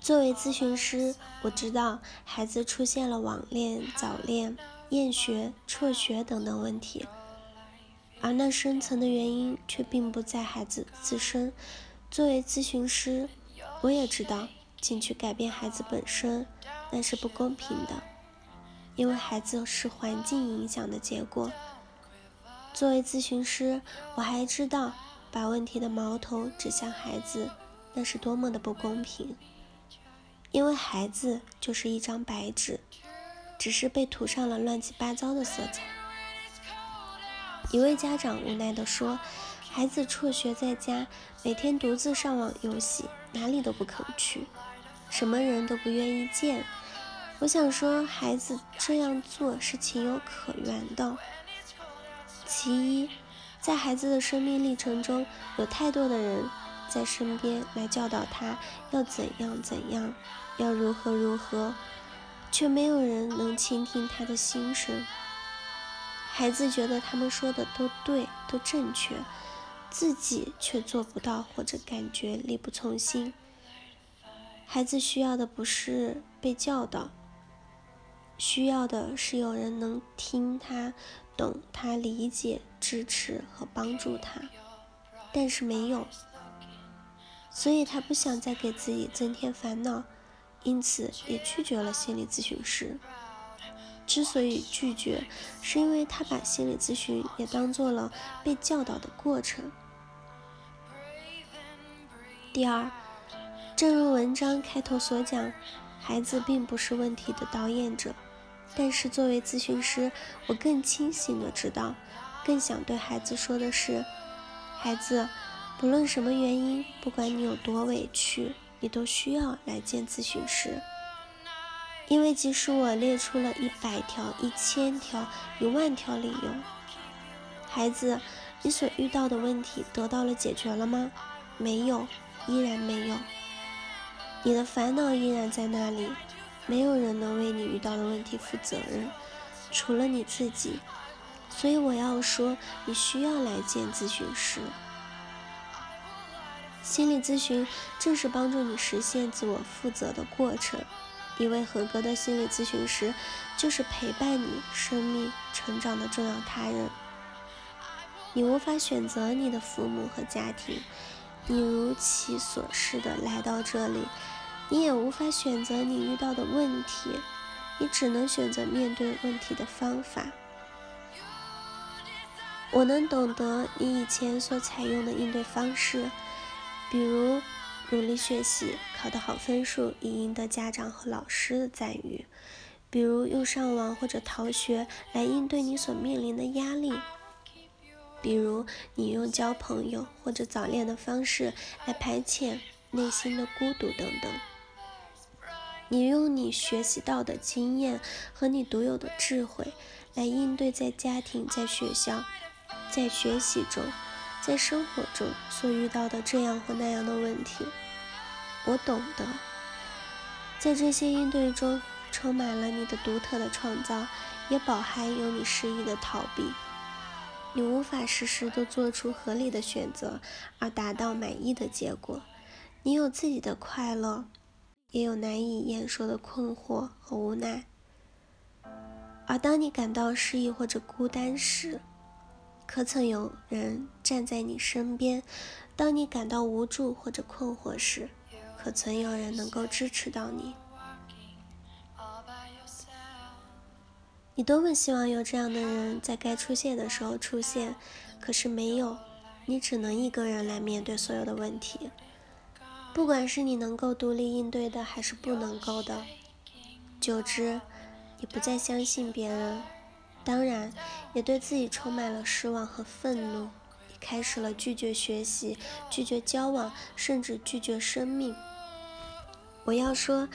作为咨询师，我知道孩子出现了网恋、早恋、厌学、辍学等等问题，而那深层的原因却并不在孩子自身。作为咨询师，我也知道进去改变孩子本身那是不公平的，因为孩子是环境影响的结果。作为咨询师，我还知道把问题的矛头指向孩子那是多么的不公平。因为孩子就是一张白纸，只是被涂上了乱七八糟的色彩。一位家长无奈地说：“孩子辍学在家，每天独自上网游戏，哪里都不肯去，什么人都不愿意见。”我想说，孩子这样做是情有可原的。其一，在孩子的生命历程中，有太多的人。在身边来教导他要怎样怎样，要如何如何，却没有人能倾听他的心声。孩子觉得他们说的都对，都正确，自己却做不到，或者感觉力不从心。孩子需要的不是被教导，需要的是有人能听他、懂他、理解、支持和帮助他，但是没有。所以他不想再给自己增添烦恼，因此也拒绝了心理咨询师。之所以拒绝，是因为他把心理咨询也当做了被教导的过程。第二，正如文章开头所讲，孩子并不是问题的导演者，但是作为咨询师，我更清醒的知道，更想对孩子说的是，孩子。不论什么原因，不管你有多委屈，你都需要来见咨询师。因为即使我列出了一百条、一千条、一万条理由，孩子，你所遇到的问题得到了解决了吗？没有，依然没有。你的烦恼依然在那里，没有人能为你遇到的问题负责任，除了你自己。所以我要说，你需要来见咨询师。心理咨询正是帮助你实现自我负责的过程。一位合格的心理咨询师，就是陪伴你生命成长的重要他人。你无法选择你的父母和家庭，你如其所示的来到这里，你也无法选择你遇到的问题，你只能选择面对问题的方法。我能懂得你以前所采用的应对方式。比如努力学习，考得好分数，以赢得家长和老师的赞誉；比如用上网或者逃学来应对你所面临的压力；比如你用交朋友或者早恋的方式来排遣内心的孤独等等。你用你学习到的经验和你独有的智慧来应对在家庭、在学校、在学习中。在生活中所遇到的这样或那样的问题，我懂得。在这些应对中，充满了你的独特的创造，也饱含有你失意的逃避。你无法时时都做出合理的选择而达到满意的结果。你有自己的快乐，也有难以言说的困惑和无奈。而当你感到失意或者孤单时，可曾有人站在你身边？当你感到无助或者困惑时，可曾有人能够支持到你？你多么希望有这样的人在该出现的时候出现，可是没有，你只能一个人来面对所有的问题。不管是你能够独立应对的，还是不能够的，久之，你不再相信别人。当然，也对自己充满了失望和愤怒。开始了拒绝学习、拒绝交往，甚至拒绝生命。我要说，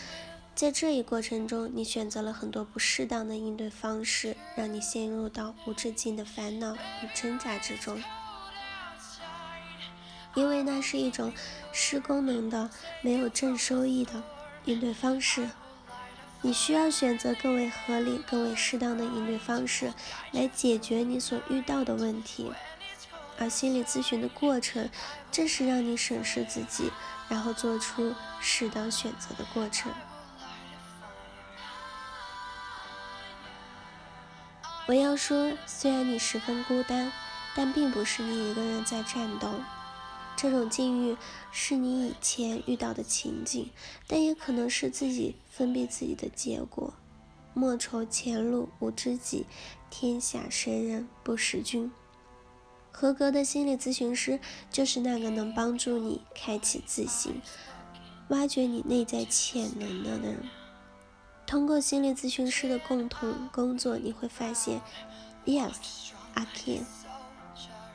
在这一过程中，你选择了很多不适当的应对方式，让你陷入到无止境的烦恼与挣扎之中。因为那是一种失功能的、没有正收益的应对方式。你需要选择更为合理、更为适当的应对方式，来解决你所遇到的问题，而心理咨询的过程，正是让你审视自己，然后做出适当选择的过程。我要说，虽然你十分孤单，但并不是你一个人在战斗。这种境遇是你以前遇到的情景，但也可能是自己封闭自己的结果。莫愁前路无知己，天下谁人不识君。合格的心理咨询师就是那个能帮助你开启自信、挖掘你内在潜能的人。通过心理咨询师的共同工作，你会发现，Yes, I can。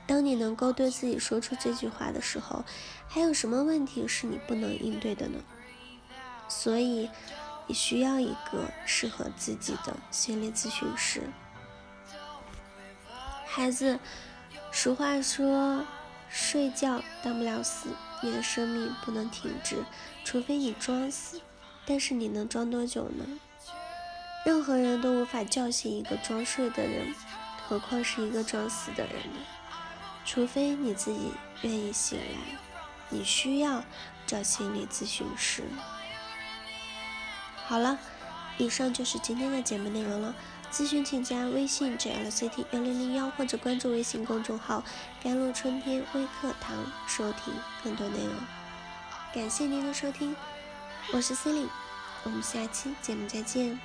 当你能够对自己说出这句话的时候，还有什么问题是你不能应对的呢？所以，你需要一个适合自己的心理咨询师。孩子。俗话说，睡觉当不了死，你的生命不能停止，除非你装死。但是你能装多久呢？任何人都无法叫醒一个装睡的人，何况是一个装死的人呢？除非你自己愿意醒来，你需要找心理咨询师。好了，以上就是今天的节目内容了。咨询请加微信 jlct 幺零零幺或者关注微信公众号“甘露春天微课堂”收听更多内容。感谢您的收听，我是 c 令我们下期节目再见。